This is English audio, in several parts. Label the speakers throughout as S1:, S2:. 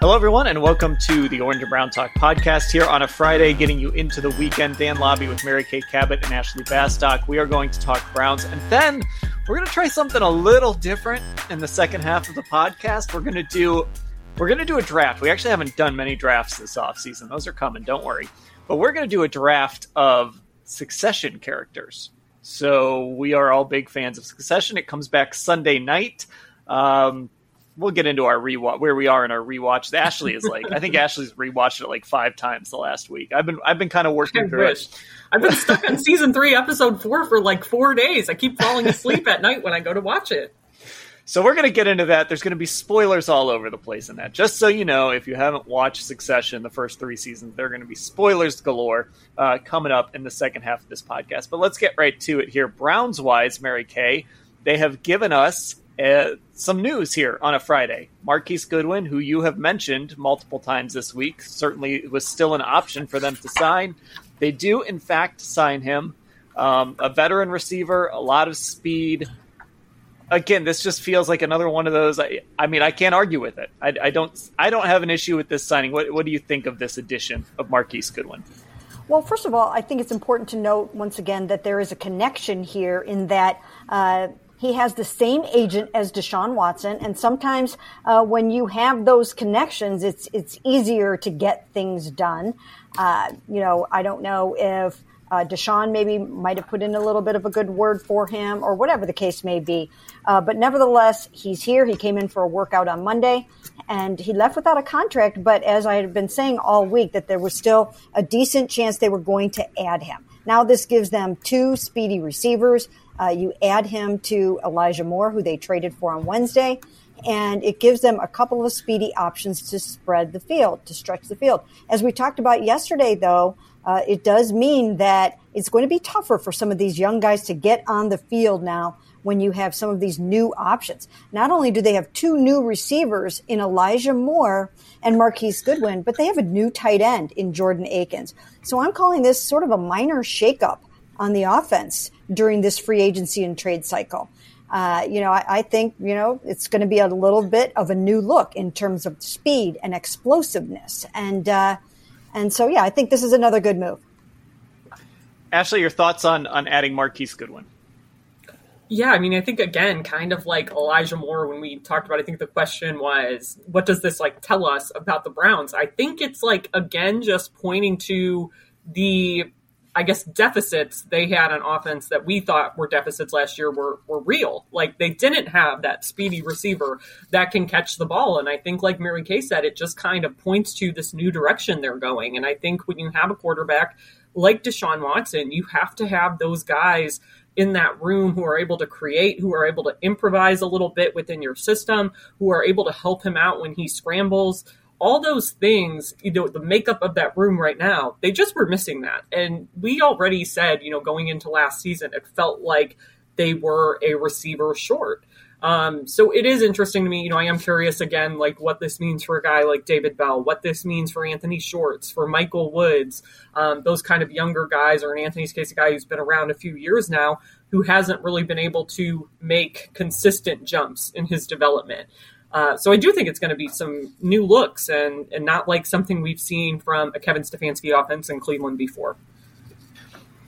S1: Hello, everyone, and welcome to the Orange and Brown Talk podcast here on a Friday, getting you into the weekend. Dan Labbe with Mary Kay Cabot and Ashley Bastock. We are going to talk Browns, and then we're going to try something a little different in the second half of the podcast. We're going to do we're going to do a draft. We actually haven't done many drafts this off season; those are coming. Don't worry. But we're going to do a draft of Succession characters. So we are all big fans of Succession. It comes back Sunday night. Um, we'll get into our rewatch where we are in our rewatch. Ashley is like, I think Ashley's rewatched it like five times the last week. I've been I've been kind of working
S2: I
S1: through
S2: wish.
S1: it.
S2: I've been stuck on season three, episode four for like four days. I keep falling asleep at night when I go to watch it.
S1: So we're going to get into that. There's going to be spoilers all over the place in that. Just so you know, if you haven't watched Succession, the first three seasons, there are going to be spoilers galore uh, coming up in the second half of this podcast. But let's get right to it here. Browns wise, Mary Kay, they have given us uh, some news here on a Friday. Marquise Goodwin, who you have mentioned multiple times this week, certainly was still an option for them to sign. They do, in fact, sign him. Um, a veteran receiver, a lot of speed. Again, this just feels like another one of those. I, I mean, I can't argue with it. I, I don't. I don't have an issue with this signing. What, what do you think of this addition of Marquise Goodwin?
S3: Well, first of all, I think it's important to note once again that there is a connection here in that uh, he has the same agent as Deshaun Watson, and sometimes uh, when you have those connections, it's it's easier to get things done. Uh, you know, I don't know if uh, Deshaun maybe might have put in a little bit of a good word for him, or whatever the case may be. Uh, but nevertheless, he's here. He came in for a workout on Monday, and he left without a contract. But as I had been saying all week, that there was still a decent chance they were going to add him. Now this gives them two speedy receivers. Uh, you add him to Elijah Moore, who they traded for on Wednesday, and it gives them a couple of speedy options to spread the field, to stretch the field. As we talked about yesterday, though, uh, it does mean that it's going to be tougher for some of these young guys to get on the field now when you have some of these new options. Not only do they have two new receivers in Elijah Moore and Marquise Goodwin, but they have a new tight end in Jordan Akins. So I'm calling this sort of a minor shakeup on the offense during this free agency and trade cycle. Uh, you know, I, I, think, you know, it's going to be a little bit of a new look in terms of speed and explosiveness. And, uh, and so, yeah, I think this is another good move.
S1: Ashley, your thoughts on, on adding Marquise Goodwin?
S2: Yeah, I mean, I think again, kind of like Elijah Moore when we talked about. I think the question was, what does this like tell us about the Browns? I think it's like again just pointing to the, I guess, deficits they had on offense that we thought were deficits last year were were real. Like they didn't have that speedy receiver that can catch the ball, and I think, like Mary Kay said, it just kind of points to this new direction they're going. And I think when you have a quarterback like Deshaun Watson, you have to have those guys in that room who are able to create, who are able to improvise a little bit within your system, who are able to help him out when he scrambles. All those things, you know, the makeup of that room right now, they just were missing that. And we already said, you know, going into last season, it felt like they were a receiver short. Um, so it is interesting to me. You know, I am curious again, like what this means for a guy like David Bell, what this means for Anthony Schwartz, for Michael Woods, um, those kind of younger guys, or in Anthony's case, a guy who's been around a few years now, who hasn't really been able to make consistent jumps in his development. Uh, so I do think it's going to be some new looks and, and not like something we've seen from a Kevin Stefanski offense in Cleveland before.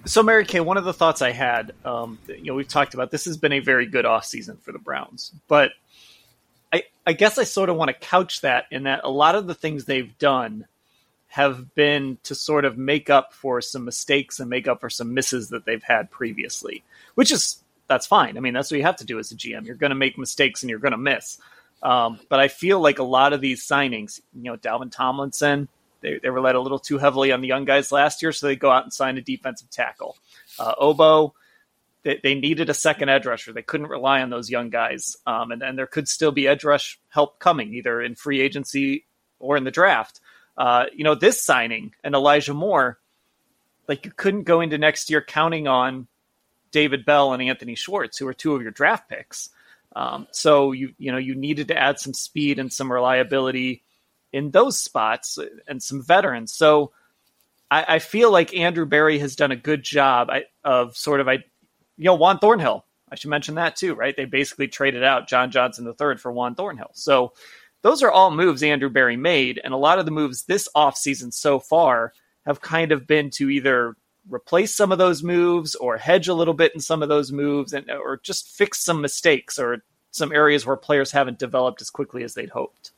S1: So, Mary Kay, one of the thoughts I had, um, you know, we've talked about this has been a very good offseason for the Browns, but I, I guess I sort of want to couch that in that a lot of the things they've done have been to sort of make up for some mistakes and make up for some misses that they've had previously, which is that's fine. I mean, that's what you have to do as a GM. You're going to make mistakes and you're going to miss. Um, but I feel like a lot of these signings, you know, Dalvin Tomlinson, they, they relied a little too heavily on the young guys last year, so they go out and sign a defensive tackle. Uh, Ogbo, they, they, needed a second edge rusher. They couldn't rely on those young guys, um, and, and there could still be edge rush help coming, either in free agency or in the draft. Uh, you know, this signing and Elijah Moore, like you couldn't go into next year counting on David Bell and Anthony Schwartz, who are two of your draft picks. Um, so you you know you needed to add some speed and some reliability in those spots and some veterans. So I, I feel like Andrew Berry has done a good job of sort of, I, you know, Juan Thornhill. I should mention that too, right? They basically traded out John Johnson III for Juan Thornhill. So those are all moves Andrew Berry made, and a lot of the moves this offseason so far have kind of been to either replace some of those moves or hedge a little bit in some of those moves and or just fix some mistakes or some areas where players haven't developed as quickly as they'd hoped.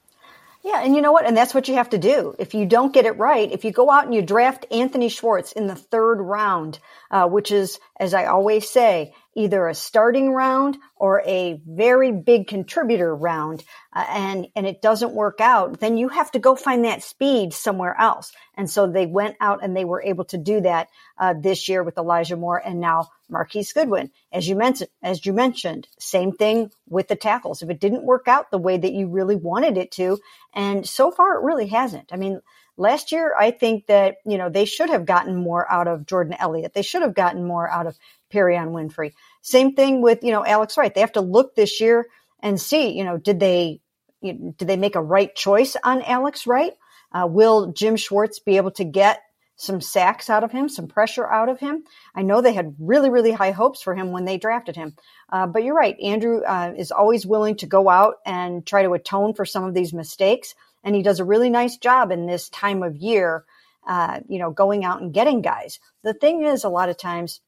S3: Yeah, and you know what? And that's what you have to do. If you don't get it right, if you go out and you draft Anthony Schwartz in the third round, uh, which is, as I always say, either a starting round or a very big contributor round, uh, and and it doesn't work out, then you have to go find that speed somewhere else. And so they went out and they were able to do that uh, this year with Elijah Moore and now Marquise Goodwin. As you mentioned, as you mentioned, same thing with the tackles. If it didn't work out the way that you really wanted it to, and so far it really hasn't. I mean. Last year, I think that, you know, they should have gotten more out of Jordan Elliott. They should have gotten more out of Perrion Winfrey. Same thing with, you know, Alex Wright. They have to look this year and see, you know, did they, you know, did they make a right choice on Alex Wright? Uh, will Jim Schwartz be able to get some sacks out of him, some pressure out of him? I know they had really, really high hopes for him when they drafted him. Uh, but you're right. Andrew uh, is always willing to go out and try to atone for some of these mistakes. And he does a really nice job in this time of year, uh, you know, going out and getting guys. The thing is, a lot of times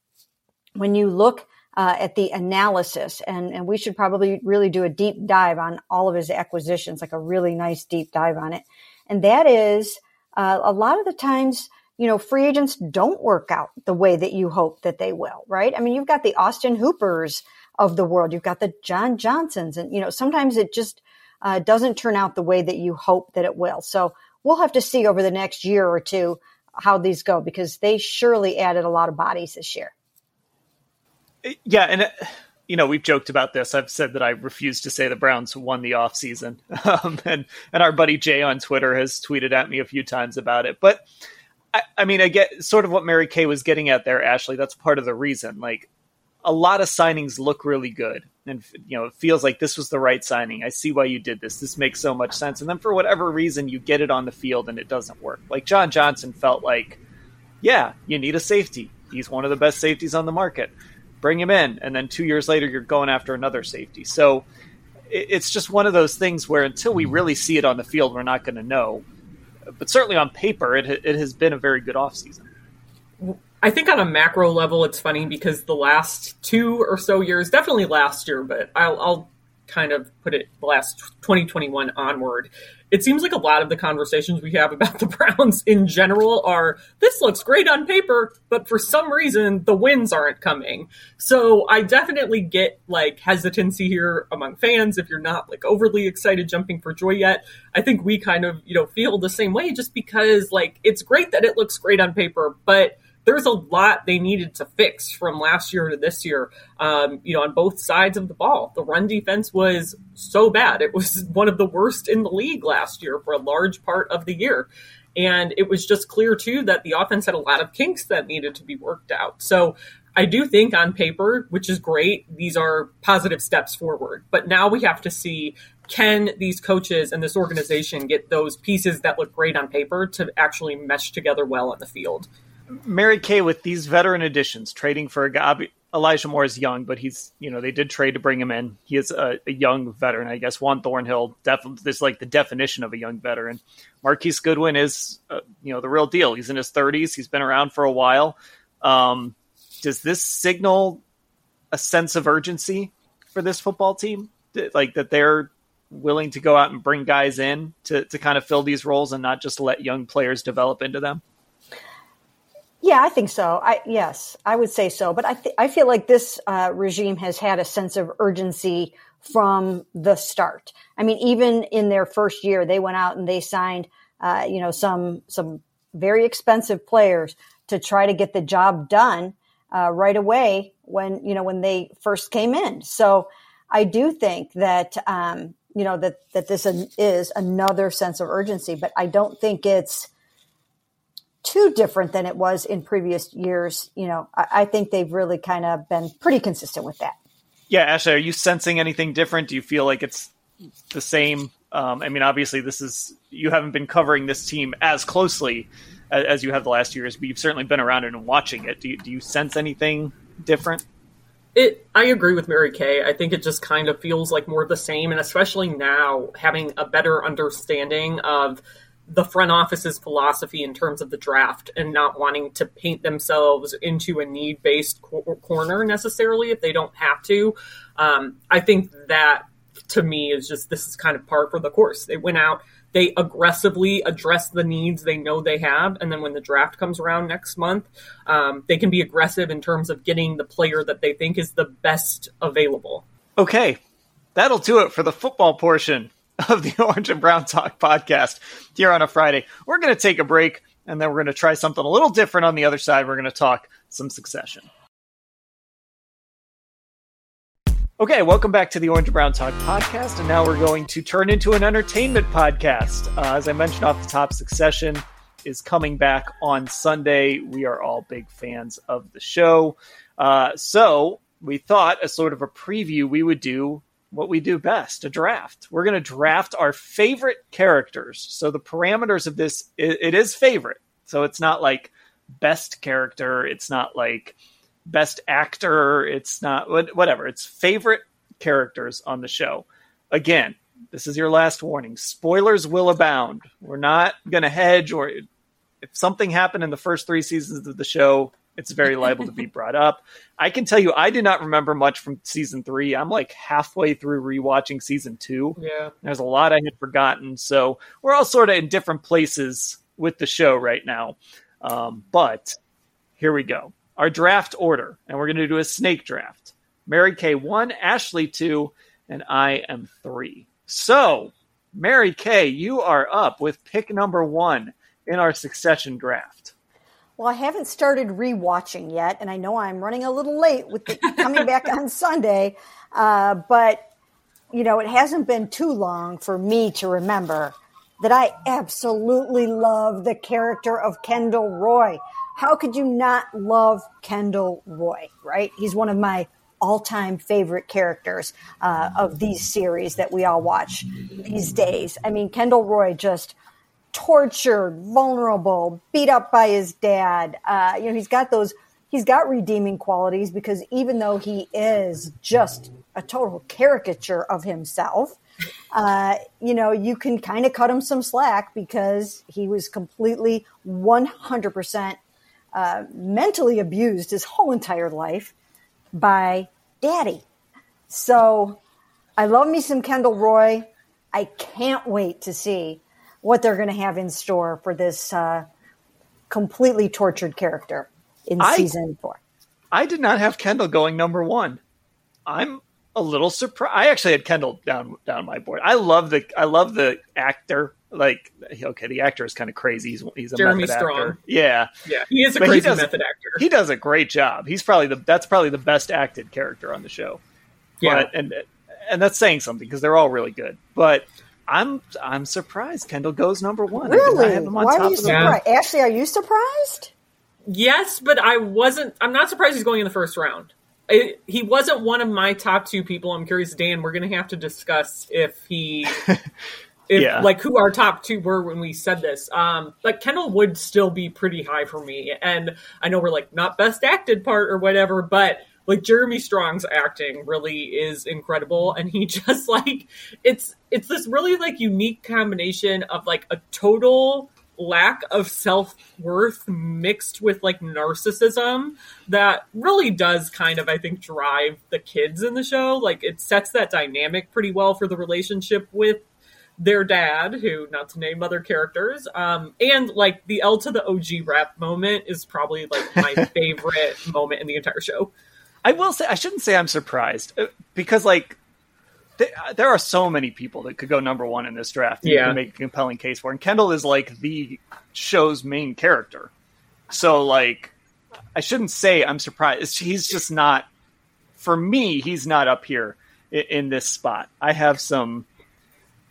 S3: when you look uh, at the analysis, and, and we should probably really do a deep dive on all of his acquisitions, like a really nice deep dive on it. And that is uh, a lot of the times, you know, free agents don't work out the way that you hope that they will, right? I mean, you've got the Austin Hoopers of the world, you've got the John Johnsons, and, you know, sometimes it just uh, doesn't turn out the way that you hope that it will. So we'll have to see over the next year or two how these go because they surely added a lot of bodies this year.
S1: Yeah, and uh, you know we've joked about this. I've said that I refuse to say the Browns won the offseason. Um, and and our buddy Jay on Twitter has tweeted at me a few times about it. But I, I mean, I get sort of what Mary Kay was getting at there, Ashley. That's part of the reason. Like a lot of signings look really good, and you know it feels like this was the right signing. I see why you did this. This makes so much sense. And then for whatever reason, you get it on the field and it doesn't work. Like John Johnson felt like, yeah, you need a safety. He's one of the best safeties on the market bring him in, and then two years later you're going after another safety. So it's just one of those things where until we really see it on the field, we're not going to know. But certainly on paper, it it has been a very good offseason.
S2: I think on a macro level, it's funny because the last two or so years, definitely last year, but I'll, I'll kind of put it last 2021 onward, it seems like a lot of the conversations we have about the Browns in general are this looks great on paper, but for some reason the wins aren't coming. So I definitely get like hesitancy here among fans if you're not like overly excited jumping for joy yet. I think we kind of, you know, feel the same way just because like it's great that it looks great on paper, but there's a lot they needed to fix from last year to this year. Um, you know, on both sides of the ball, the run defense was so bad; it was one of the worst in the league last year for a large part of the year. And it was just clear too that the offense had a lot of kinks that needed to be worked out. So I do think on paper, which is great, these are positive steps forward. But now we have to see can these coaches and this organization get those pieces that look great on paper to actually mesh together well on the field?
S1: Mary Kay with these veteran additions, trading for. Elijah Moore is young, but he's you know they did trade to bring him in. He is a, a young veteran, I guess. Juan Thornhill, definitely is like the definition of a young veteran. Marquise Goodwin is uh, you know the real deal. He's in his thirties. He's been around for a while. Um, does this signal a sense of urgency for this football team? Like that they're willing to go out and bring guys in to to kind of fill these roles and not just let young players develop into them.
S3: Yeah, I think so. I yes, I would say so. But I th- I feel like this uh, regime has had a sense of urgency from the start. I mean, even in their first year, they went out and they signed, uh, you know, some some very expensive players to try to get the job done uh, right away when you know when they first came in. So I do think that um, you know that that this is another sense of urgency, but I don't think it's too different than it was in previous years. You know, I, I think they've really kind of been pretty consistent with that.
S1: Yeah, Ashley, are you sensing anything different? Do you feel like it's the same? Um, I mean, obviously, this is you haven't been covering this team as closely as, as you have the last years, but you've certainly been around it and watching it. Do you, do you sense anything different?
S2: It, I agree with Mary Kay. I think it just kind of feels like more of the same, and especially now having a better understanding of the front office's philosophy in terms of the draft and not wanting to paint themselves into a need based cor- corner necessarily if they don't have to. Um, I think that to me is just this is kind of par for the course. They went out, they aggressively address the needs they know they have, and then when the draft comes around next month, um, they can be aggressive in terms of getting the player that they think is the best available.
S1: Okay, that'll do it for the football portion of the Orange and Brown Talk podcast here on a Friday. We're going to take a break and then we're going to try something a little different on the other side. We're going to talk some succession. Okay, welcome back to the Orange and Brown Talk podcast. And now we're going to turn into an entertainment podcast. Uh, as I mentioned off the top, Succession is coming back on Sunday. We are all big fans of the show. Uh, so we thought, as sort of a preview, we would do what we do best a draft. We're going to draft our favorite characters. So the parameters of this, it, it is favorite. So it's not like best character. It's not like best actor. It's not whatever. It's favorite characters on the show. Again, this is your last warning. Spoilers will abound. We're not going to hedge or if something happened in the first three seasons of the show, it's very liable to be brought up. I can tell you, I do not remember much from season three. I'm like halfway through rewatching season two.
S2: Yeah.
S1: There's a lot I had forgotten. So we're all sort of in different places with the show right now. Um, but here we go. Our draft order, and we're going to do a snake draft. Mary Kay one, Ashley two, and I am three. So, Mary Kay, you are up with pick number one in our succession draft.
S3: Well, I haven't started rewatching yet, and I know I'm running a little late with the, coming back on Sunday. Uh, but you know, it hasn't been too long for me to remember that I absolutely love the character of Kendall Roy. How could you not love Kendall Roy? Right? He's one of my all-time favorite characters uh, of these series that we all watch these days. I mean, Kendall Roy just tortured, vulnerable, beat up by his dad. Uh, you know, he's got those, he's got redeeming qualities because even though he is just a total caricature of himself, uh, you know, you can kind of cut him some slack because he was completely 100% uh, mentally abused his whole entire life by daddy. So I love me some Kendall Roy. I can't wait to see what they're going to have in store for this uh, completely tortured character in I, season four.
S1: I did not have Kendall going number one. I'm a little surprised. I actually had Kendall down down my board. I love the I love the actor. Like okay, the actor is kind of crazy. He's he's a
S2: Jeremy
S1: method
S2: Strong.
S1: Actor. Yeah,
S2: yeah, he is a but crazy does, method actor.
S1: He does a great job. He's probably the that's probably the best acted character on the show.
S2: Yeah,
S1: but, and and that's saying something because they're all really good. But I'm I'm surprised Kendall goes number one.
S3: Really? Why are you surprised? Yeah. Ashley, are you surprised?
S2: Yes, but I wasn't. I'm not surprised he's going in the first round. It, he wasn't one of my top two people. I'm curious, Dan. We're going to have to discuss if he, if yeah. like who our top two were when we said this. Um, but Kendall would still be pretty high for me. And I know we're like not best acted part or whatever, but like Jeremy Strong's acting really is incredible and he just like it's it's this really like unique combination of like a total lack of self-worth mixed with like narcissism that really does kind of I think drive the kids in the show like it sets that dynamic pretty well for the relationship with their dad, who not to name other characters, um, and like the L to the OG rap moment is probably like my favorite moment in the entire show.
S1: I will say I shouldn't say I'm surprised uh, because like th- there are so many people that could go number one in this draft. And yeah, you can make a compelling case for. And Kendall is like the show's main character, so like I shouldn't say I'm surprised. He's just not for me. He's not up here in, in this spot. I have some.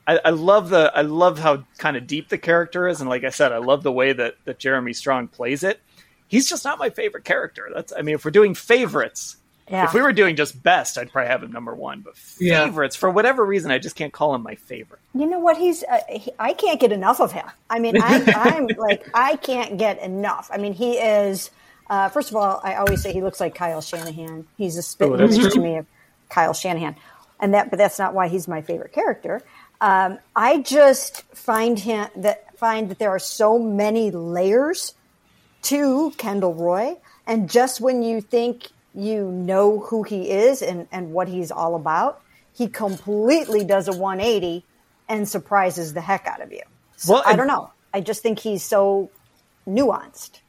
S1: I, I love the I love how kind of deep the character is, and like I said, I love the way that that Jeremy Strong plays it. He's just not my favorite character. That's I mean, if we're doing favorites, yeah. If we were doing just best, I'd probably have him number one. But favorites, yeah. for whatever reason, I just can't call him my favorite.
S3: You know what? He's uh, he, I can't get enough of him. I mean, I, am like I can't get enough. I mean, he is Uh, first of all, I always say he looks like Kyle Shanahan. He's a spit
S1: Oh, that's
S3: image to me of Kyle Shanahan, and that, but that's not why he's my favorite character. Um, I just find him that find that there are so many layers to Kendall Roy, and just when you think you know who he is and, and what he's all about, he completely does a 180 and surprises the heck out of you. So
S1: Well,
S3: I don't know. I just think he's so nuanced.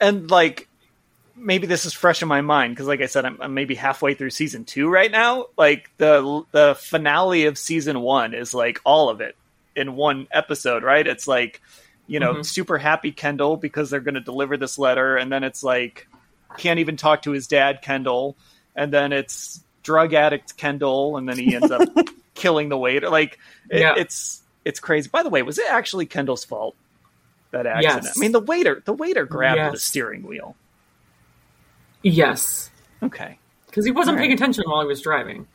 S1: and like maybe this is fresh in my mind because like i said I'm, I'm maybe halfway through season two right now like the the finale of season one is like all of it in one episode right it's like you know
S2: Mhm.
S1: super happy kendall because they're going to deliver this letter and then it's like can't even talk to his dad kendall and then it's drug addict kendall and then he ends up killing the waiter. Like it,
S2: Yeah.
S1: it's it's crazy. By the way was it actually kendall's fault that accident?
S2: Yes.
S1: i mean the waiter the waiter grabbed the steering wheel.
S2: Yes,
S1: okay.
S2: Because he wasn't paying attention while he was driving.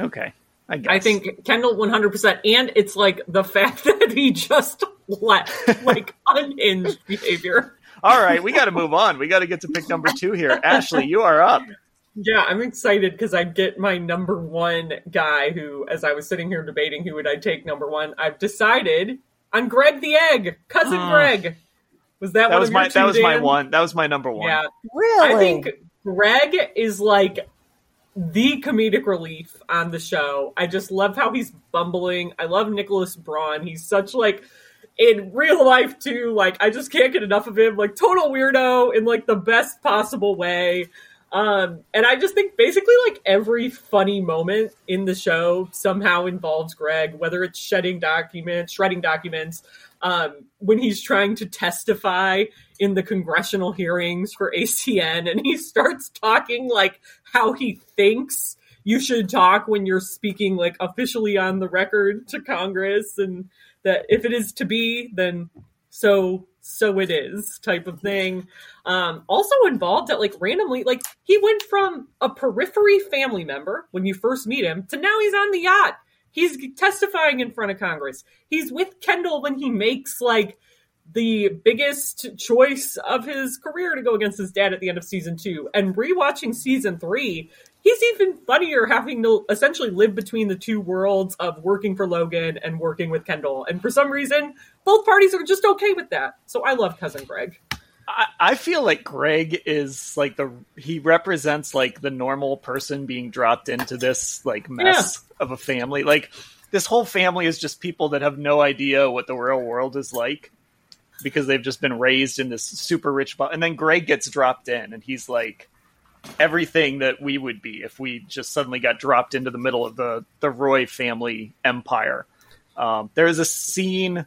S1: okay i guess
S2: I think Kendall 100%. And it's like the fact that he just left, like unhinged behavior.
S1: all right we got to move on we got to get to pick number two here ashley you are up
S2: Yeah, I'm excited because I get my number one guy who, as I was sitting here debating who would I take number one, I've decided on Greg the Egg, cousin
S1: Ah.
S2: Greg. Was that,
S1: that
S2: one
S1: was
S2: of your
S1: my
S2: two,
S1: that was my one that was my number one
S2: Yeah,
S3: Really?
S2: I think Greg is like the comedic relief on the show. I just love how he's bumbling. I love Nicholas Braun. He's such like in real life too. Like I just can't get enough of him. Like total weirdo in like the best possible way. Um, and I just think basically like every funny moment in the show somehow involves Greg, whether it's shedding documents, shredding documents, um, when he's trying to testify in the congressional hearings for ATN and he starts talking like how he thinks you should talk when you're speaking like officially on the record to Congress and that if it is to be, then so so it is type of thing. Um, also involved that like randomly, like he went from a periphery family member when you first meet him to now he's on the yacht. He's testifying in front of Congress. He's with Kendall when he makes like the biggest choice of his career to go against his dad at the end of season two. And rewatching season three, he's even funnier having to essentially live between the two worlds of working for Logan and working with Kendall. And for some reason, both parties are just okay with that. So I love cousin Greg.
S1: I, I feel like Greg is like the he represents like the normal person being dropped into this like mess of a family. Like this whole family is just people that have no idea what the real world is like because they've just been raised in this super rich bo- and then Greg gets dropped in and he's like everything that we would be if we just suddenly got dropped into the middle of the the Roy family empire. Um, there is a scene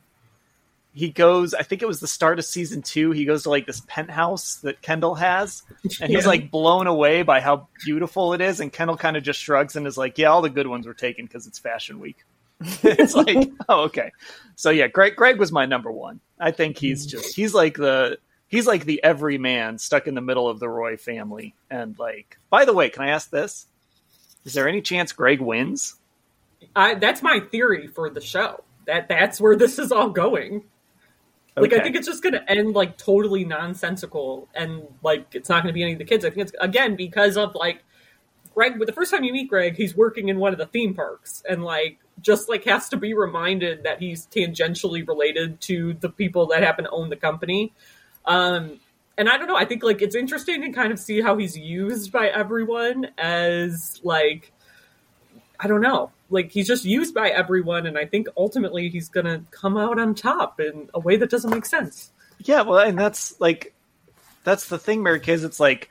S1: he goes i think it was the start of season two he goes to like this penthouse that kendall has and he's
S2: Yeah.
S1: like blown away by how beautiful it is and kendall kind of just shrugs and is like yeah all the good ones were taken because it's fashion week it's like oh okay so yeah greg greg was my number one i think he's just he's like the he's like the everyman stuck in the middle of the roy family and like by the way can i ask this is there any chance greg wins
S2: I, that's my theory for the show. That that's where this is all going. Like I think it's just going to end like totally nonsensical, and like it's not going to be any of the kids. I think it's again because of like Greg. But the first time you meet Greg, he's working in one of the theme parks, and like just like has to be reminded that he's tangentially related to the people that happen to own the company. Um, and I don't know. I think like it's interesting to kind of see how he's used by everyone as like I don't know. Like he's just used by everyone, and I think ultimately he's gonna come out on top in a way that doesn't make sense.
S1: Yeah, well, and that's like that's the thing, Mary Kay, is It's like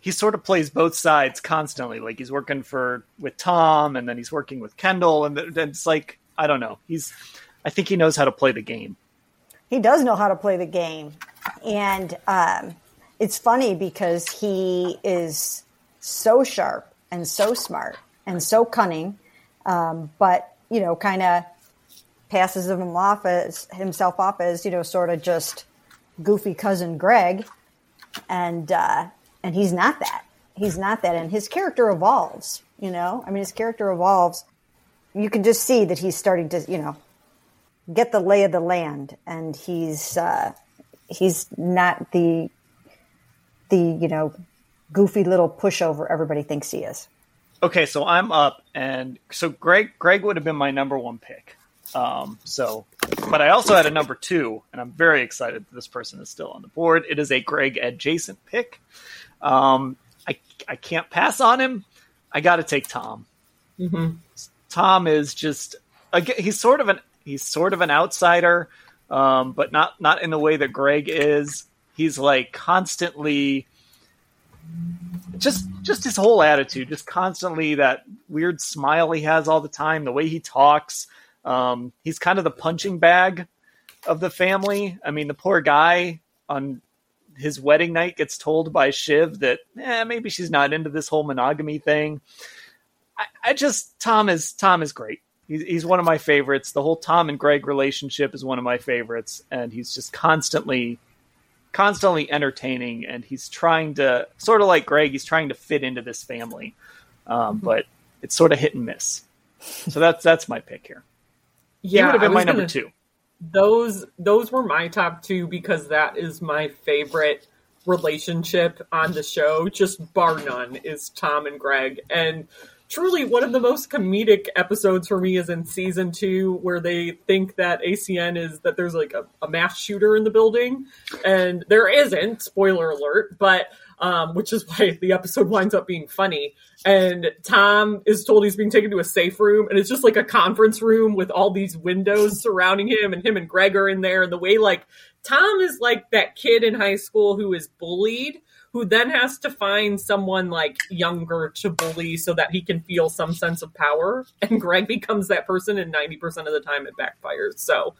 S1: he sort of plays both sides constantly. Like he's working for with Tom, and then he's working with Kendall, and th- then it's like I don't know. He's I think he knows how to play the game.
S3: he does know how to play the game, and um, it's funny because he is so sharp and so smart and so cunning, um, but you know, kind of passes him off as himself off as you know, sort of just goofy cousin Greg, and uh, and he's not that. He's not that, and his character evolves. You know, I mean, his character evolves. You can just see that he's starting to, you know, get the lay of the land, and he's uh, he's not the the you know goofy little pushover everybody thinks he is.
S1: Okay, so I'm up, and so Greg Greg would have been my number one pick. Um, so, but I also had a number two, and I'm very excited that this person is still on the board. It is a Greg adjacent pick. Um, I I can't pass on him. I got to take Tom.
S2: Mm-hmm.
S1: Tom is just again, he's sort of an he's sort of an outsider, um, but not not in the way that Greg is. He's like constantly just just his whole attitude, just constantly that weird smile he has all the time, the way he talks. Um, he's kind of the punching bag of the family. I mean, the poor guy on his wedding night gets told by Shiv that eh, maybe she's not into this whole monogamy thing. I, I just Tom is Tom is great. He's, he's one of my favorites. The whole Tom and Greg relationship is one of my favorites, and he's just constantly constantly entertaining and he's trying to sort of like greg he's trying to fit into this family. Um, but it's sort of hit and miss. So that's that's my pick here.
S2: Yeah,
S1: he would have been my number
S2: gonna-
S1: two.
S2: Those those were my top two because that is my favorite relationship on the show just bar none is tom and greg. And truly one of the most comedic episodes for me is in season two where they think that atn is that there's like a, a mass shooter in the building and there isn't spoiler alert but um, which is why the episode winds up being funny. And Tom is told he's being taken to a safe room, and it's just like a conference room with all these windows surrounding him, and him and Greg are in there. And the way, like, Tom is like that kid in high school who is bullied, who then has to find someone like younger to bully so that he can feel some sense of power. And Greg becomes that person, and 90% of the time it backfires. So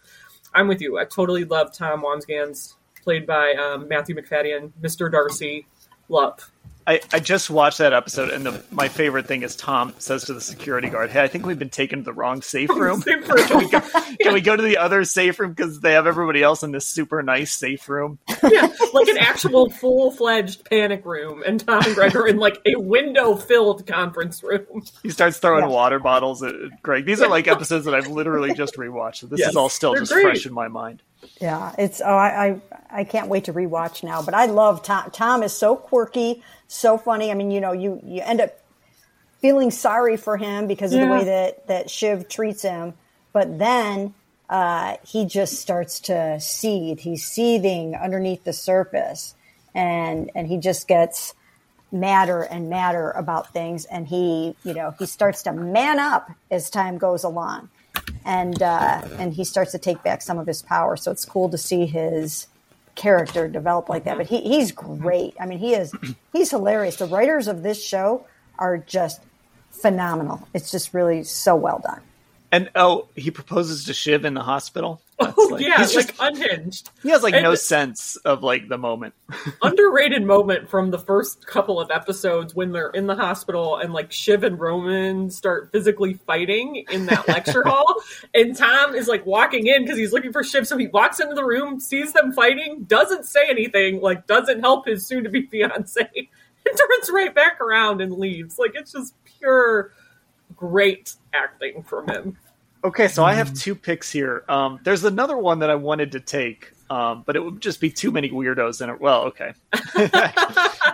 S2: I'm with you. I totally love Tom Wambsgans, played by um, Matthew Macfadyen, Mr. Darcy. Love.
S1: I, I just watched that episode and the, my favorite thing is tom says to the security guard hey i think we've been taken to the wrong safe room
S2: Safe room.
S1: can, we go, can we go to the other safe room because they have everybody else in this super nice safe room
S2: yeah, like an actual full fledged panic room, and Tom and Greg are in like a window filled conference room.
S1: he starts throwing
S3: Yeah.
S1: water bottles at at greg these are like episodes that i've literally just rewatched so this
S2: Yes,
S1: is all still
S2: they're
S1: just
S2: great.
S1: fresh in my mind
S3: Yeah, it's oh, I, I I can't wait to rewatch now. But I love Tom. Tom is so quirky, so funny. I mean, you know, you you end up feeling sorry for him because of the way that that Shiv treats him, but then uh, he just starts to seethe. He's seething underneath the surface, and and he just gets madder and madder about things, and he you know he starts to man up as time goes along and uh, and he starts to take back some of his power. So it's cool to see his character develop like that. Mm-hmm. But he, he's great. I mean, he is mm-hmm. he's hilarious. The writers of this show are just phenomenal. It's just really so well done.
S1: and oh he proposes to shiv in the hospital That's
S2: Oh
S1: like-
S2: yeah,
S1: he's
S2: like
S1: just-
S2: unhinged.
S1: he has like
S2: and-
S1: no sense of like the moment
S2: Underrated moment from the first couple of episodes when they're in the hospital and like Shiv and Roman start physically fighting in that lecture hall, and Tom is like walking in because he's looking for Shiv, so he walks into the room, sees them fighting, doesn't say anything, like doesn't help his soon-to-be fiance, and turns right back around and leaves. Like it's just pure great acting from him.
S1: Okay, so I have two picks here. Um, there's another one that I wanted to take, um, but it would just be too many weirdos in it. Well, okay.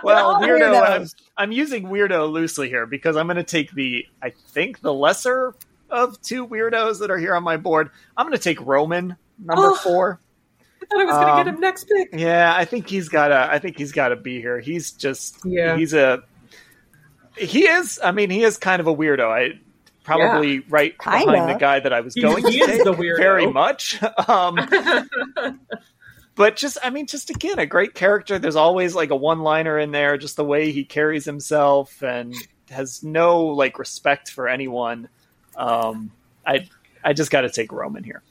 S1: well,
S3: all
S1: weirdo. I'm. I'm using weirdo loosely here because I'm going to take the, I think, the lesser of two weirdos that are here on my board. I'm going to take Roman, number
S2: Oh.
S1: four.
S2: I thought I was going to
S1: Um,
S2: get him next pick.
S1: Yeah, I think he's got to. I think he's got to be here. He's just.
S2: Yeah.
S1: He's a. He is. I mean, he is kind of a weirdo. I probably right
S3: Kinda.
S1: behind the guy that I was going
S2: he
S1: to
S2: is the weirdo.
S1: very much. Um, but just, I mean, just again, a great character. There's always like a one-liner in there, just the way he carries himself and has no like respect for anyone. Um, I, I just got to take Roman here.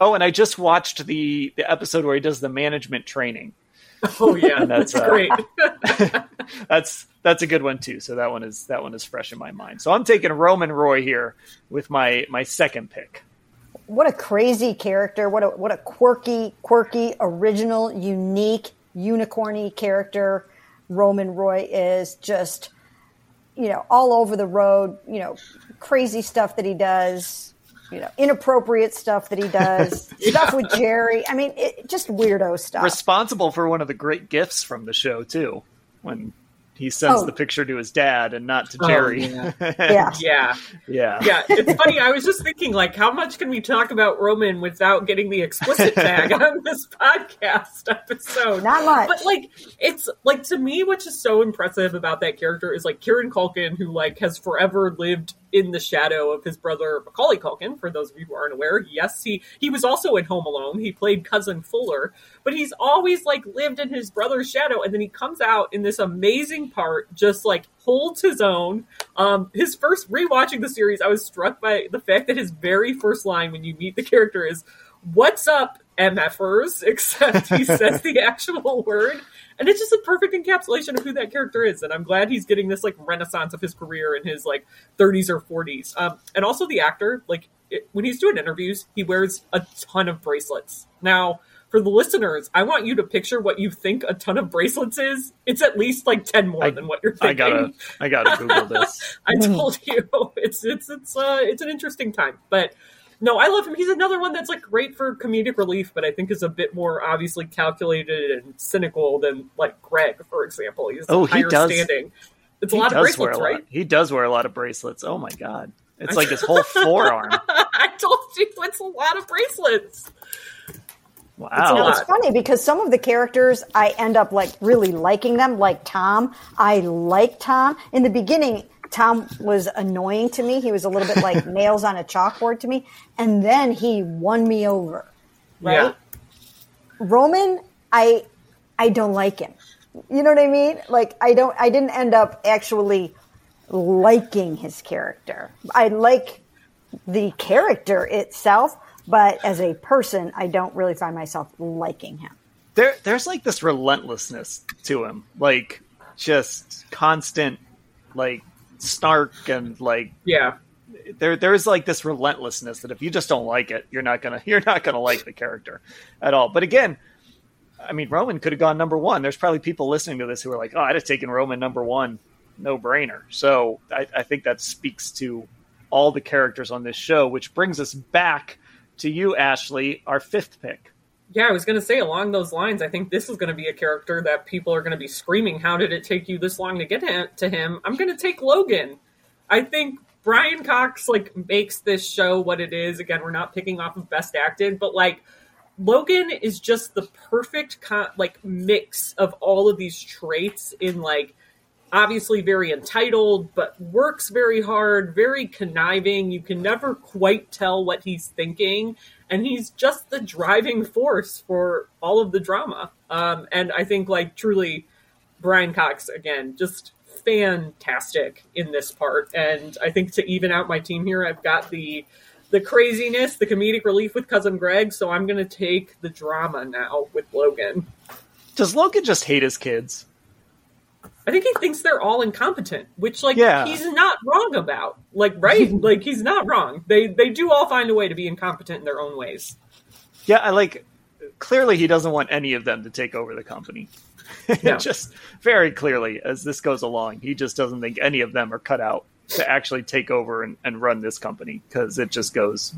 S1: Oh, and I just watched the the episode where he does the management training.
S2: Oh yeah,
S1: And that's,
S2: that's
S1: uh,
S2: great.
S1: that's that's a good one too. So that one is that one is fresh in my mind. So I'm taking Roman Roy here with my my second pick.
S3: What a crazy character! What a what a quirky, quirky, original, unique, unicorny character. Roman Roy is just, you know, all over the road. You know, crazy stuff that he does. You know, inappropriate stuff that he does, stuff with Jerry. I mean, it, just weirdo stuff.
S1: Responsible for one of the great gifts from the show too, when he sends
S3: Oh.
S1: the picture to his dad and not to
S2: Oh,
S1: Jerry.
S2: yeah.
S3: yeah.
S2: Yeah.
S1: yeah.
S2: Yeah, it's funny. I was just thinking, like, how much can we talk about Roman without getting the explicit tag on this podcast episode?
S3: Not much.
S2: But like, it's like to me, what's just so impressive about that character is like Kieran Culkin, who like has forever lived in the shadow of his brother Macaulay Culkin. For those of you who aren't aware, yes, he he was also in Home Alone. He played cousin Fuller, but he's always like lived in his brother's shadow, and then he comes out in this amazing part, just like holds his own. Um, his first rewatching the series, I was struck by the fact that his very first line when you meet the character is "What's up, MFers?" Except he says the actual word, and it's just a perfect encapsulation of who that character is. And I'm glad he's getting this like renaissance of his career in his like 30s or 40s. Um, and also the actor, like it, when he's doing interviews, he wears a ton of bracelets. Now, for the listeners, I want you to picture what you think a ton of bracelets is. It's at least like 10 more
S1: I-
S2: than what you're thinking.
S1: I gotta I gotta Google this.
S2: I told you it's it's it's uh it's an interesting time, but no, I love him. He's another one that's like great for comedic relief, but I think is a bit more obviously calculated and cynical than like Greg, for example. He's
S1: Oh, he does-
S2: standing. It's a lot of bracelets,
S1: lot.
S2: right?
S1: He does wear a lot of bracelets. Oh my god. It's like his whole forearm.
S2: I told you it's a lot of bracelets.
S1: Wow.
S2: a lot.
S3: It's funny because some of the characters I end up like really liking them, like Tom. I like Tom. In the beginning, Tom was annoying to me. He was a little bit like nails on a chalkboard to me. And then he won me over. Right?
S2: Yeah.
S3: Roman, I I don't like him. You know what I mean? Like I don't I didn't end up actually liking his character. I like the character itself, but as a person, I don't really find myself liking him.
S1: there there's like this relentlessness to him like just constant like snark and like
S2: Yeah.
S1: there there's like this relentlessness that if you just don't like it you're not gonna you're not gonna like the character at all. But again i mean roman could have gone number one. There's probably people listening to this who are like oh i'd have taken roman number one no brainer so I, I think that speaks to all the characters on this show which brings us back to you ashley our fifth pick
S2: Yeah, I was going to say along those lines, I think this is going to be a character that people are going to be screaming, How did it take you this long to get to him? I'm going to take Logan. I think Brian Cox like makes this show what it is. Again, we're not picking off of best acted, but like Logan is just the perfect con- like mix of all of these traits in like obviously very entitled, but works very hard, very conniving. You can never quite tell what he's thinking, and he's just the driving force for all of the drama. Um, and I think, like, truly, Brian Cox again, just fantastic in this part. And I think to even out my team here, I've got the the craziness, the comedic relief with cousin Greg. So I'm to take the drama now with Logan.
S1: does logan just hate his kids
S2: I think he thinks they're all incompetent, which like
S1: Yeah.
S2: he's not wrong about. Like right? like he's not wrong. They they do all find a way to be incompetent in their own ways.
S1: Yeah, I like. Clearly, he doesn't want any of them to take over the company.
S2: No.
S1: just very clearly, as this goes along, he just doesn't think any of them are cut out to actually take over and, and run this company because it just goes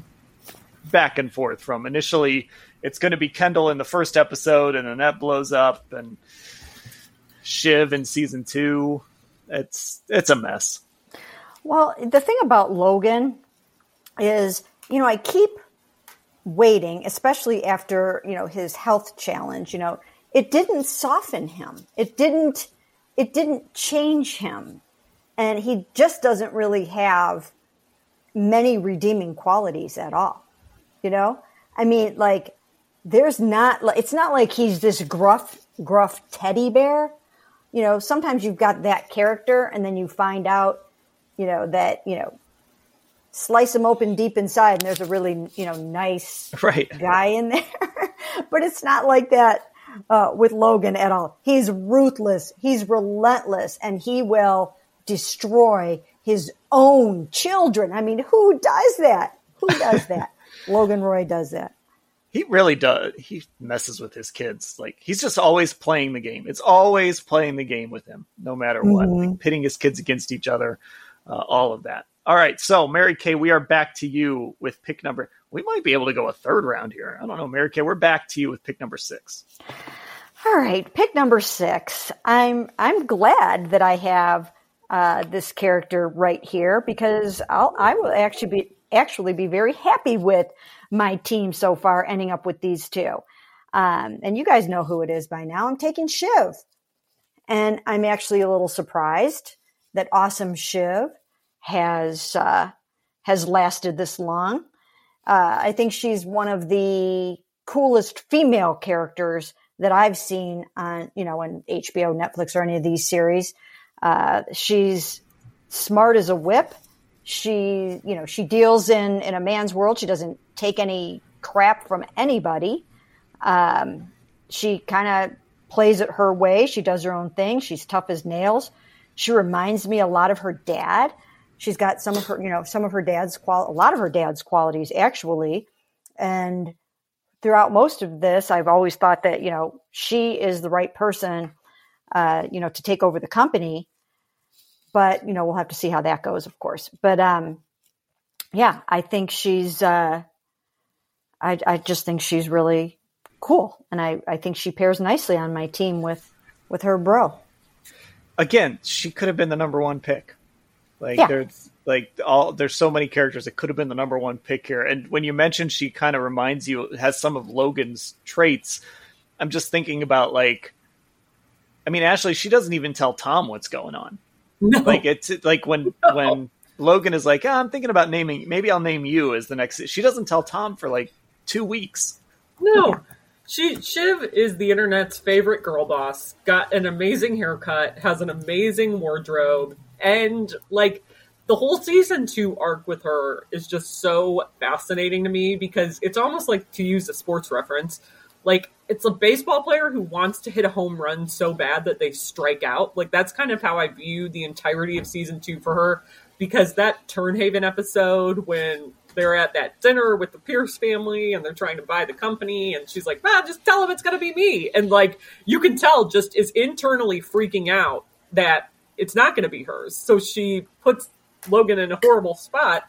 S1: back and forth. From initially, it's going to be Kendall in the first episode, and then that blows up, and Shiv in season two. It's it's a mess.
S3: Well, the thing about Logan is, you know, I keep waiting, especially after, you know, his health challenge, you know, it didn't soften him. It didn't it didn't change him. And he just doesn't really have many redeeming qualities at all. You know? I mean, like there's not it's not like he's this gruff gruff teddy bear. You know, sometimes you've got that character and then you find out you know that you know slice them open deep inside and there's a really you know nice
S1: Right.
S3: guy in there. But it's not like that uh, with logan at all. He's ruthless. He's relentless and he will destroy his own children. I mean who does that? Who does that? Logan roy does that
S1: He really does. He messes with his kids. Like he's just always playing the game. It's always playing the game with him, no matter what. Like, pitting his kids against each other. uh, all of that. All right, so Mary Kay, we are back to you with pick number. We might be able to go a third round here. I don't know, Mary Kay. We're back to you with pick number six.
S3: All right, pick number six. I'm I'm glad that I have uh, this character right here because I'll I will actually be actually be very happy with my team so far, ending up with these two. Um, and you guys know who it is by now. I'm taking Shiv, and I'm actually a little surprised that Awesome Shiv has uh, has lasted this long. Uh, I think she's one of the coolest female characters that I've seen on you know on HBO, Netflix, or any of these series. Uh, she's smart as a whip. She you know she deals in in a man's world. She doesn't take any crap from anybody. Um, she kind of plays it her way. She does her own thing. She's tough as nails. She reminds me a lot of her dad. She's got some of her, you know, some of her dad's qual, a lot of her dad's qualities actually. And throughout most of this, I've always thought that, you know, she is the right person, uh, you know, to take over the company. But, you know, we'll have to see how that goes, of course. But, um, yeah, I think she's, uh, I, I just think she's really cool. And I, I think she pairs nicely on my team with, with her bro.
S1: Again, she could have been the number one pick. Like
S3: Yeah.
S1: there's like all there's so many characters that could have been the number one pick here. And when you mentioned she kind of reminds you has some of Logan's traits, I'm just thinking about like I mean Ashley, she doesn't even tell Tom what's going on.
S2: No,
S1: Like it's like when
S2: No.
S1: when Logan is like, ah, I'm thinking about naming maybe I'll name you as the next she doesn't tell Tom for like two weeks.
S2: no. She Shiv is the internet's favorite girl boss. Got an amazing haircut, has an amazing wardrobe, and like the whole season two arc with her is just so fascinating to me because it's almost like to use a sports reference. Like it's a baseball player who wants to hit a home run so bad that they strike out. Like that's kind of how I view the entirety of season two for her. Because that Tern Haven episode when they're at that dinner with the Pierce family and they're trying to buy the company and she's like, ah, just tell them it's gonna be me. And like you can tell just is internally freaking out that it's not gonna be hers. So she puts Logan in a horrible spot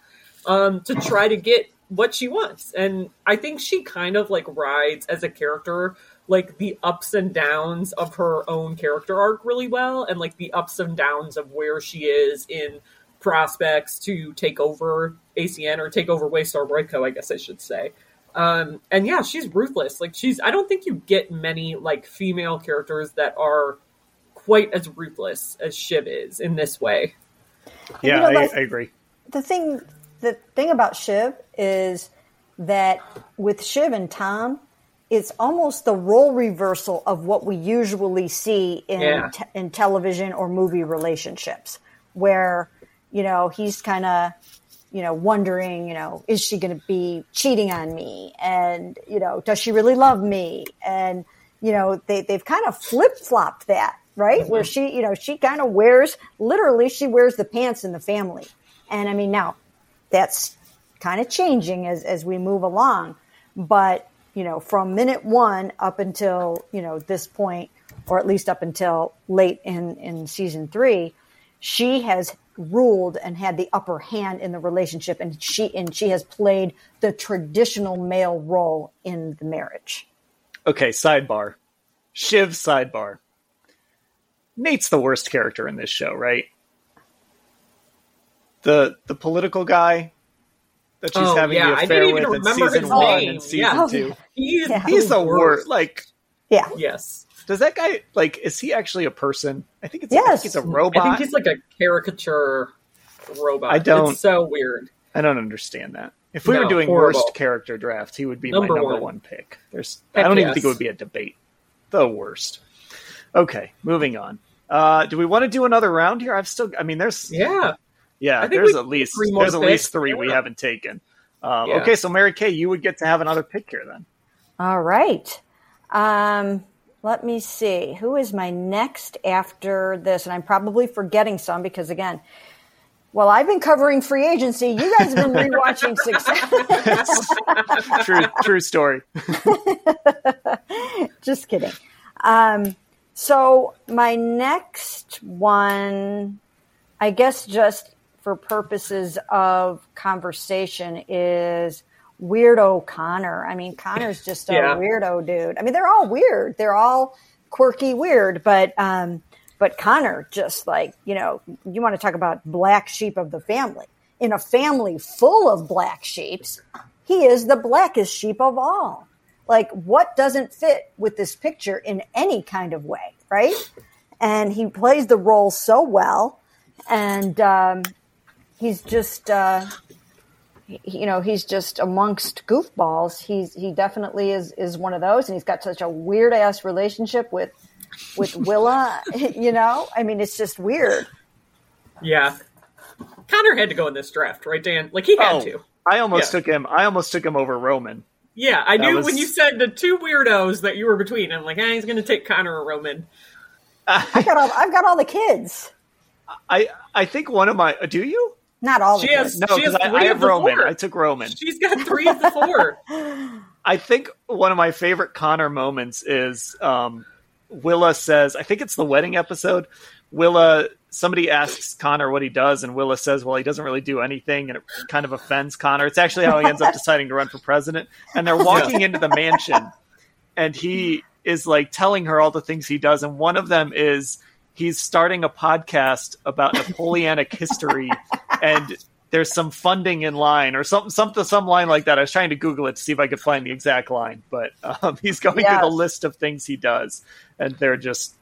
S2: um, to try to get what she wants. And I think she kind of like rides as a character like the ups and downs of her own character arc really well and like the ups and downs of where she is in prospects to take over ATN or take over Waystar Royco, I guess I should say. Um, and yeah, she's ruthless. Like she's I don't think you get many like female characters that are quite as ruthless as Shiv is in this way.
S1: Yeah,
S3: you know,
S1: I, I agree.
S3: the thing the thing about Shiv is that with Shiv and Tom, it's almost the role reversal of what we usually see in
S2: Yeah.
S3: te- in television or movie relationships, where you know he's kind of you know wondering, you know, is she going to be cheating on me, and you know, does she really love me, and you know, they they've kind of flip flopped that right, where mm-hmm. she you know she kind of wears literally she wears the pants in the family, and I mean now that's kind of changing as, as we move along. But, you know, from minute one up until, you know, this point, or at least up until late in, in season three, she has ruled and had the upper hand in the relationship and she and she has played the traditional male role in the marriage.
S1: Okay, sidebar. Shiv sidebar. Nate's the worst character in this show, right? The the political guy that she's
S2: Oh,
S1: having
S2: yeah,
S1: the
S2: I
S1: affair
S2: didn't even
S1: with in season
S2: his
S1: one
S2: name.
S1: and season
S2: Yeah.
S1: two.
S2: He's,
S3: Yeah.
S1: He's the worst. Like,
S3: Yeah.
S2: Yes.
S1: does that guy like? Is he actually a person? I think it's. I
S3: Yes.
S1: think it's a robot.
S2: I think he's like a caricature robot.
S1: I don't-
S2: It's so weird.
S1: I don't understand that. If we
S2: No,
S1: were doing
S2: horrible.
S1: worst character draft, he would be
S2: Number
S1: my number
S2: one.
S1: one, pick. There's,
S2: Heck
S1: I don't even think it would be a debate. The worst. Okay, moving on. Uh, do we want to do another round here? I've still, I mean, there's,
S2: Yeah.
S1: Yeah, there's at least
S2: three more
S1: there's at least
S2: picks.
S1: three we haven't taken. Um,
S2: Yeah.
S1: Okay, so Mary Kay, you would get to have another pick here then.
S3: All right. Um, let me see. Who is my next after this? And I'm probably forgetting some because, again, well, I've been covering free agency. You guys have been rewatching Success.
S1: true, true story.
S3: Just kidding. Um, so my next one, I guess, just for purposes of conversation is weirdo Connor. I mean, Connor's just a yeah. weirdo dude. I mean, they're all weird. They're all quirky weird, but um, but Connor just like you know, you want to talk about black sheep of the family. In a family full of black sheeps, he is the blackest sheep of all. Like, what doesn't fit with this picture in any kind of way, right? And he plays the role so well, and um, he's just uh, you know he's just amongst goofballs. He's he definitely is is one of those and he's got such a weird ass relationship with with willa you know? I mean it's just weird.
S2: Yeah. Connor had to go in this draft right dan? Like he had oh, to.
S1: I almost yeah. took him i almost took him over roman.
S2: Yeah i that knew was... when you said the two weirdos that you were between i'm like eh, he's gonna take connor or roman.
S3: I got all i've got all the kids.
S1: I i think one of my do you
S3: not all.
S2: She has.
S1: No,
S2: because
S1: I, I, have Roman. Four. I took Roman.
S2: She's got three of the four.
S1: I think one of my favorite Connor moments is um, Willa says. I think it's the wedding episode. Willa. Somebody asks Connor what he does, and Willa says, "Well, he doesn't really do anything," and it kind of offends Connor. It's actually how he ends up deciding to run for president. And they're walking into the mansion, and he is like telling her all the things he does, and one of them is he's starting a podcast about Napoleonic history, and there's some funding in line or something, something, some line like that. I was trying to Google it to see if I could find the exact line, but um, he's going yes. through the list of things he does, and they're just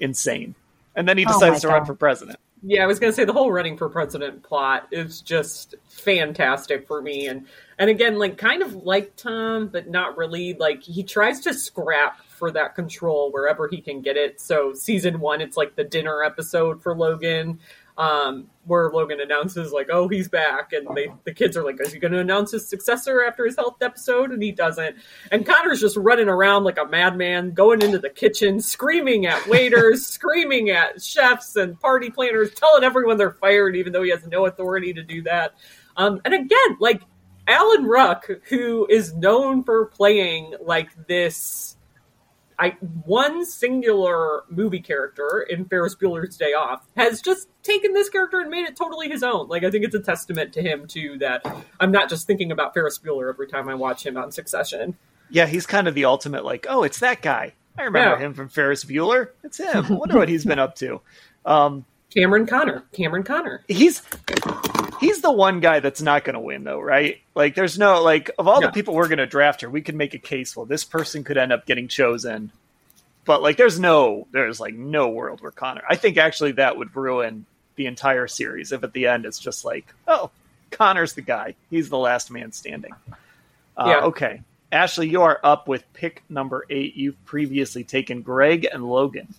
S1: insane. And then he oh decides oh to God. run for president.
S2: Yeah, I was going to say the whole running for president plot is just fantastic for me, and and again, like kind of like Tom, but not really. Like he tries to scrap for that control wherever he can get it. So season one, it's like the dinner episode for Logan, um, where Logan announces like, "Oh, he's back," and they, the kids are like, "Is he going to announce his successor after his health episode?" And he doesn't. And Connor's just running around like a madman, going into the kitchen, screaming at waiters, screaming at chefs and party planners, telling everyone they're fired, even though he has no authority to do that. Um, and again, like Alan Ruck, who is known for playing like this I one singular movie character in Ferris Bueller's Day Off has just taken this character and made it totally his own. Like I think it's a testament to him too that I'm not just thinking about Ferris Bueller every time I watch him on Succession.
S1: Yeah, he's kind of the ultimate like, oh, it's that guy. I remember yeah. him from Ferris Bueller. It's him. I wonder what he's been up to. Um,
S2: Cameron Connor. Cameron Connor.
S1: He's he's the one guy that's not going to win though, right? Like there's no like of all the people we're going to draft here, we can make a case well this person could end up getting chosen. But like there's no there's like no world where Connor. I think actually that would ruin the entire series if at the end it's just like, oh, Connor's the guy. He's the last man standing. Uh, yeah. okay. Ashley, you are up with pick number 8. You've previously taken Greg and Logan.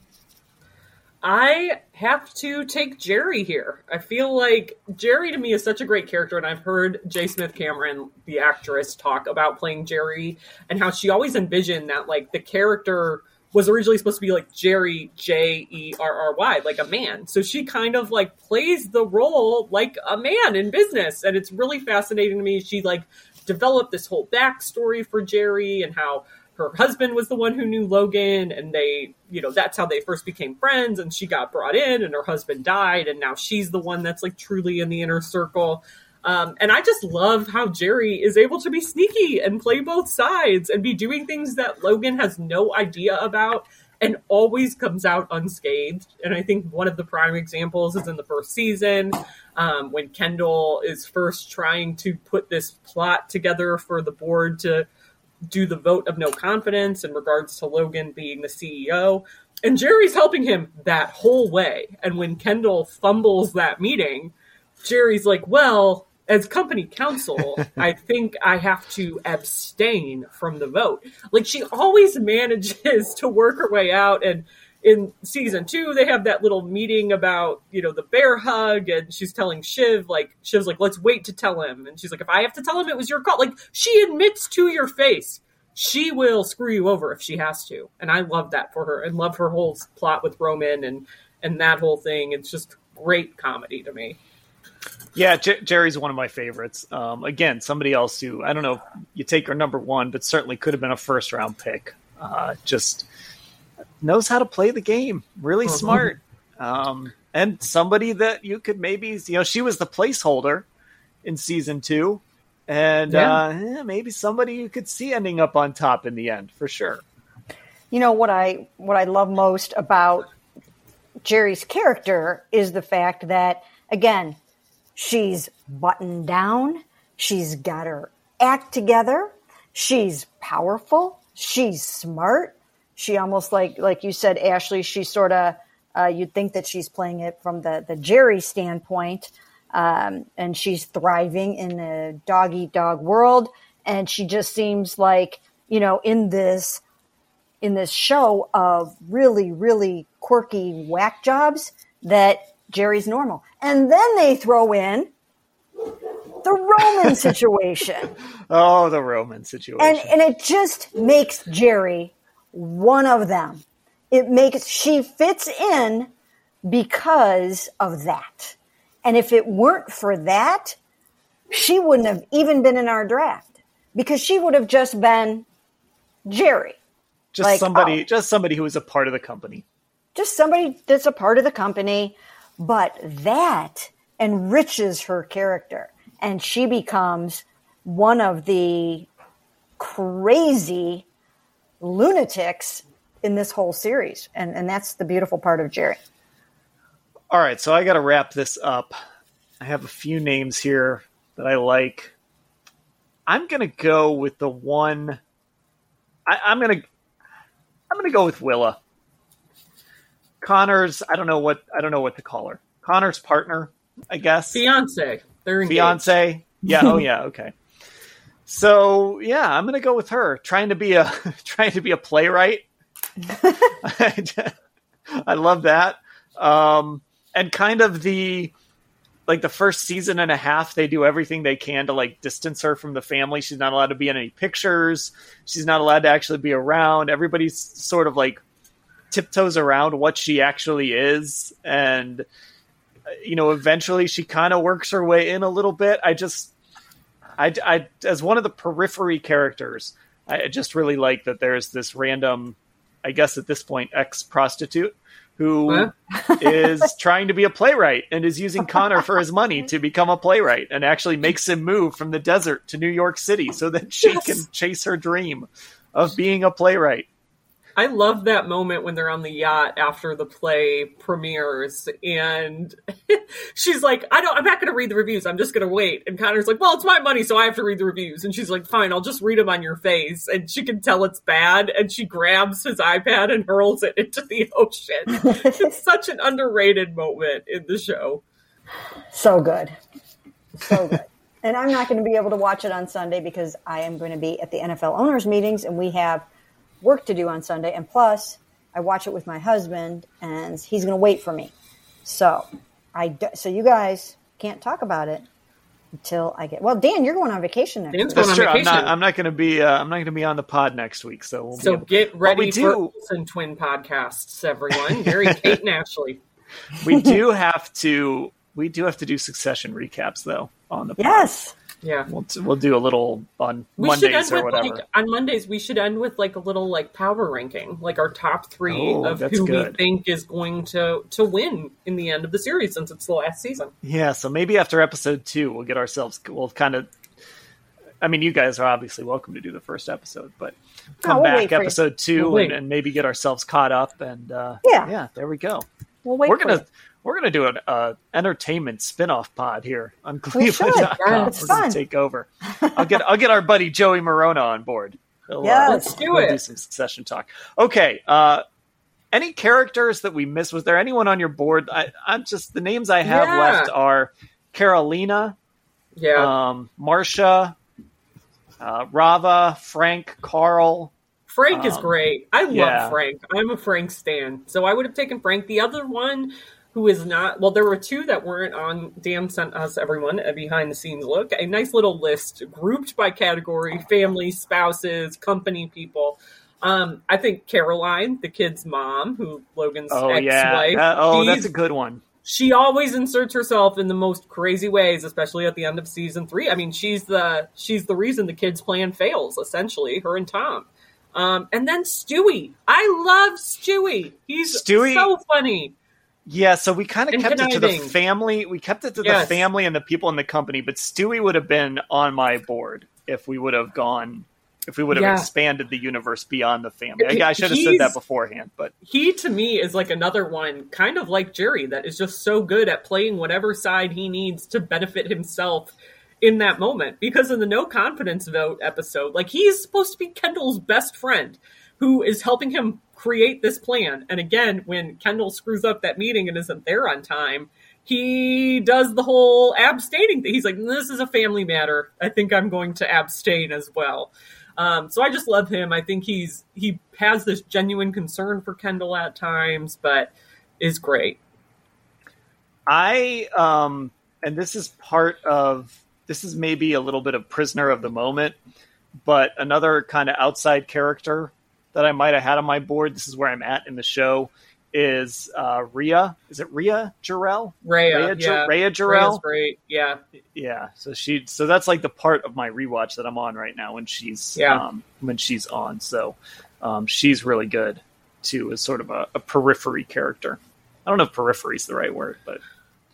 S2: I have to take Gerri here. I feel like Gerri to me is such a great character, and I've heard J. Smith Cameron, the actress, talk about playing Gerri and how she always envisioned that like the character was originally supposed to be like Jerry J E R R Y, like a man. So she kind of like plays the role like a man in business, and it's really fascinating to me. She like developed this whole backstory for Gerri and how her husband was the one who knew Logan and they, you know, that's how they first became friends and she got brought in and her husband died and now she's the one that's like truly in the inner circle. Um, and I just love how Gerri is able to be sneaky and play both sides and be doing things that Logan has no idea about and always comes out unscathed. And I think one of the prime examples is in the first season um, when Kendall is first trying to put this plot together for the board to do the vote of no confidence in regards to Logan being the CEO. And Gerri's helping him that whole way. And when Kendall fumbles that meeting, Gerri's like, well, as company counsel, I think I have to abstain from the vote. Like she always manages to work her way out and in season two, they have that little meeting about, you know, the bear hug, and she's telling Shiv, like, Shiv's like, let's wait to tell him. And she's like, if I have to tell him it was your call, like, she admits to your face, she will screw you over if she has to. And I love that for her and love her whole plot with Roman and, and that whole thing. It's just great comedy to me.
S1: Yeah, J- Gerri's one of my favorites. Um, again, somebody else who I don't know you take her number one, but certainly could have been a first round pick. Uh, just knows how to play the game. Really mm-hmm. smart. Um, and somebody that you could maybe you know she was the placeholder in season two, and
S2: Yeah.
S1: uh, eh, maybe somebody you could see ending up on top in the end for sure.
S3: You know what I what I love most about Gerri's character is the fact that again, she's buttoned down, she's got her act together, she's powerful, she's smart. She almost like like you said, Ashley, she sort of uh, you'd think that she's playing it from the the Gerri standpoint, um, and she's thriving in the dog eat dog world, and she just seems like you know in this in this show of really, really quirky whack jobs that Gerri's normal. And then they throw in the Roman situation.
S1: Oh, the Roman situation.
S3: And and it just makes Gerri one of them. It makes she fits in because of that. And if it weren't for that, she wouldn't have even been in our draft because she would have just been Gerri.
S1: just
S3: like,
S1: somebody,
S3: oh.
S1: just somebody who was a part of the company.
S3: just somebody that's a part of the company, but that enriches her character and she becomes one of the crazy lunatics in this whole series. And, and that's the beautiful part of Gerri.
S1: All right, so I got to wrap this up. I have a few names here that I like. I'm gonna go with the one. I, I'm gonna. I'm gonna go with Willa. Connor's. I don't know what. I don't know what to call her. Connor's partner, I guess.
S2: Fiance. They're engaged.
S1: Fiance. Yeah. Oh, yeah. Okay. So yeah, I'm gonna go with her. Trying to be a trying to be a playwright. I love that. Um, and kind of the like the first season and a half, they do everything they can to like distance her from the family. She's not allowed to be in any pictures. She's not allowed to actually be around. Everybody's sort of like tiptoes around what she actually is, and uh, you know, eventually she kind of works her way in a little bit. I just, I, I, as one of the periphery characters, I just really like that there's this random, I guess at this point, ex prostitute who is trying to be a playwright and is using Connor for his money to become a playwright and actually makes him move from the desert to New York City so that she
S2: Yes.
S1: can chase her dream of being a playwright.
S2: I love that moment when they're on the yacht after the play premieres and she's like, I don't I'm not gonna read the reviews, I'm just gonna wait. And Connor's like, Well, it's my money, so I have to read the reviews. And she's like, Fine, I'll just read them on your face. And she can tell it's bad, and she grabs his iPad and hurls it into the ocean. it's such an underrated moment in the show.
S3: So good. So good. and I'm not going to be able to watch it on Sunday because I am going to be at the NFL owners meetings and we have work to do on Sunday. And plus, I watch it with my husband and he's going to wait for me. So, I do, so you guys can't talk about it until I get. Well, Dan, you're going on vacation next
S2: Dan's
S3: week.
S2: going
S1: That's
S2: on
S1: true. I'm not.
S2: vacation.
S1: I'm not going to be. Uh, I'm not going to be on the pod next week. So we'll
S2: So
S1: be able-
S2: get ready
S1: we
S2: for
S1: do.
S2: Olsen Twin podcasts, everyone. Mary, Kate, and Ashley.
S1: we do have to. We do have to do succession recaps though on the pod.
S3: Yes.
S2: Yeah.
S1: We'll, we'll do a little on
S2: We should end
S1: Mondays or
S2: with
S1: whatever.
S2: like on Mondays. We should end with like a little like power ranking, like our top three
S1: Oh,
S2: of
S1: that's
S2: who we think is going to to win in the end of the series, since it's the last season.
S1: Yeah, so maybe after episode two, we'll get ourselves. We'll kind of. I mean, you guys are obviously welcome to do the first episode, but come
S3: we'll
S1: back
S3: wait you.
S1: episode 2
S2: We'll
S1: and, and maybe get ourselves caught up. And uh,
S3: Yeah.
S1: yeah, there we go.
S3: We'll wait
S1: we're
S3: for
S1: gonna
S3: you.
S1: We're gonna do an uh, entertainment spin-off pod here on
S3: We should.
S1: Cleveland.com.
S3: It's
S1: gonna
S3: fun.
S1: take over. I'll get I'll get our buddy Joey Morona on board. He'll, uh,
S2: Let's do
S1: we'll
S2: it.
S1: do some succession talk. Okay. Uh, any characters that we missed? Was there anyone on your board? I, I'm just the names I have
S2: Yeah.
S1: left are Carolina,
S2: Yeah,
S1: um, Marcia, uh, Rava, Frank, Carl.
S2: Frank is
S1: um,
S2: great. I love
S1: yeah.
S2: Frank. I'm a Frank stan, so I would have taken Frank. The other one who is not well, there were two that weren't on. Dan sent us everyone a behind the scenes look, a nice little list grouped by category: family, spouses, company people. Um, I think Caroline, the kid's mom, who Logan's
S1: Oh
S2: ex-wife.
S1: yeah. That- oh, that's a good one.
S2: she always inserts herself in the most crazy ways, especially at the end of season three. I mean, she's the she's the reason the kids' plan fails. Essentially, her and Tom. Um, and then Stewy. I love Stewy. He's
S1: Stewy-
S2: so funny.
S1: Yeah, so we kind of kept it to the family. We kept it to
S2: Yes.
S1: the family and the people in the company, but Stewy would have been on my board if we would have gone, if we would have
S2: Yeah.
S1: expanded the universe beyond the family. I, I should have said that beforehand, but
S2: he to me is like another one kind of like Gerri that is just so good at playing whatever side he needs to benefit himself in that moment because in the no confidence vote episode like he's supposed to be kendall's best friend who is helping him create this plan and again when kendall screws up that meeting and isn't there on time he does the whole abstaining thing he's like this is a family matter i think i'm going to abstain as well um, so I just love him. I think he's he has this genuine concern for Kendall at times, but is great.
S1: I um and this is part of this is maybe a little bit of prisoner of the moment, but another kind of outside character that I might have had on my board. This is where I'm at in the show. Is uh, Rhea? Is it Rhea Jarrell?
S2: Rhea,
S1: Rhea,
S2: yeah,
S1: Rhea Jarrell.
S2: great. Yeah,
S1: Yeah. So she. So that's like the part of my rewatch that I'm on right now when she's
S2: Yeah.
S1: um, when she's on. So um, she's really good too, as sort of a, a periphery character. I don't know if periphery is the right word, but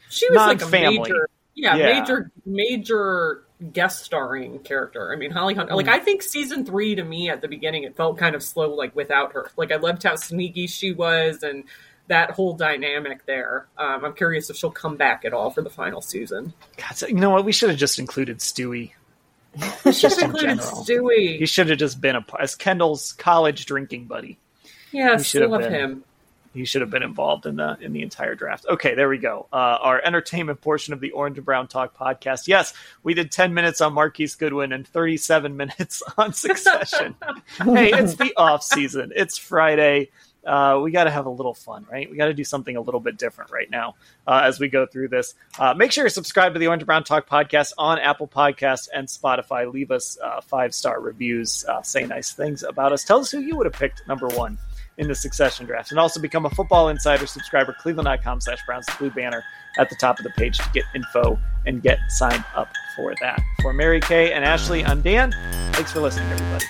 S2: she was like a
S1: Non-family.
S2: major, yeah,
S1: Yeah.
S2: major, major guest starring character. I mean, Holly Hunter.
S1: Hmm.
S2: Like, I think season three to me at the beginning it felt kind of slow, like without her. Like, I loved how sneaky she was and that whole dynamic there. Um, I'm curious if she'll come back at all for the final season.
S1: God, so, you know what? We should have just included Stewy.
S2: We should have included
S1: general.
S2: Stewy.
S1: He should have just been a as Kendall's college drinking buddy.
S2: Yeah,
S1: have
S2: love
S1: been.
S2: him.
S1: He should have been involved in the in the entire draft. Okay, there we go. Uh, our entertainment portion of the Orange and Brown Talk podcast. Yes, we did ten minutes on Marquise Goodwin and thirty seven minutes on Succession. hey, it's the off season. It's Friday. Uh, we got to have a little fun, right? We got to do something a little bit different right now uh, as we go through this. Uh, make sure you're subscribed to the Orange and Brown Talk podcast on Apple Podcasts and Spotify. Leave us uh, five star reviews. Uh, say nice things about us. Tell us who you would have picked number one in the succession draft. And also become a Football Insider subscriber, cleveland.com slash Browns, blue banner at the top of the page to get info and get signed up for that. For Mary Kay and Ashley, I'm Dan. Thanks for listening, everybody.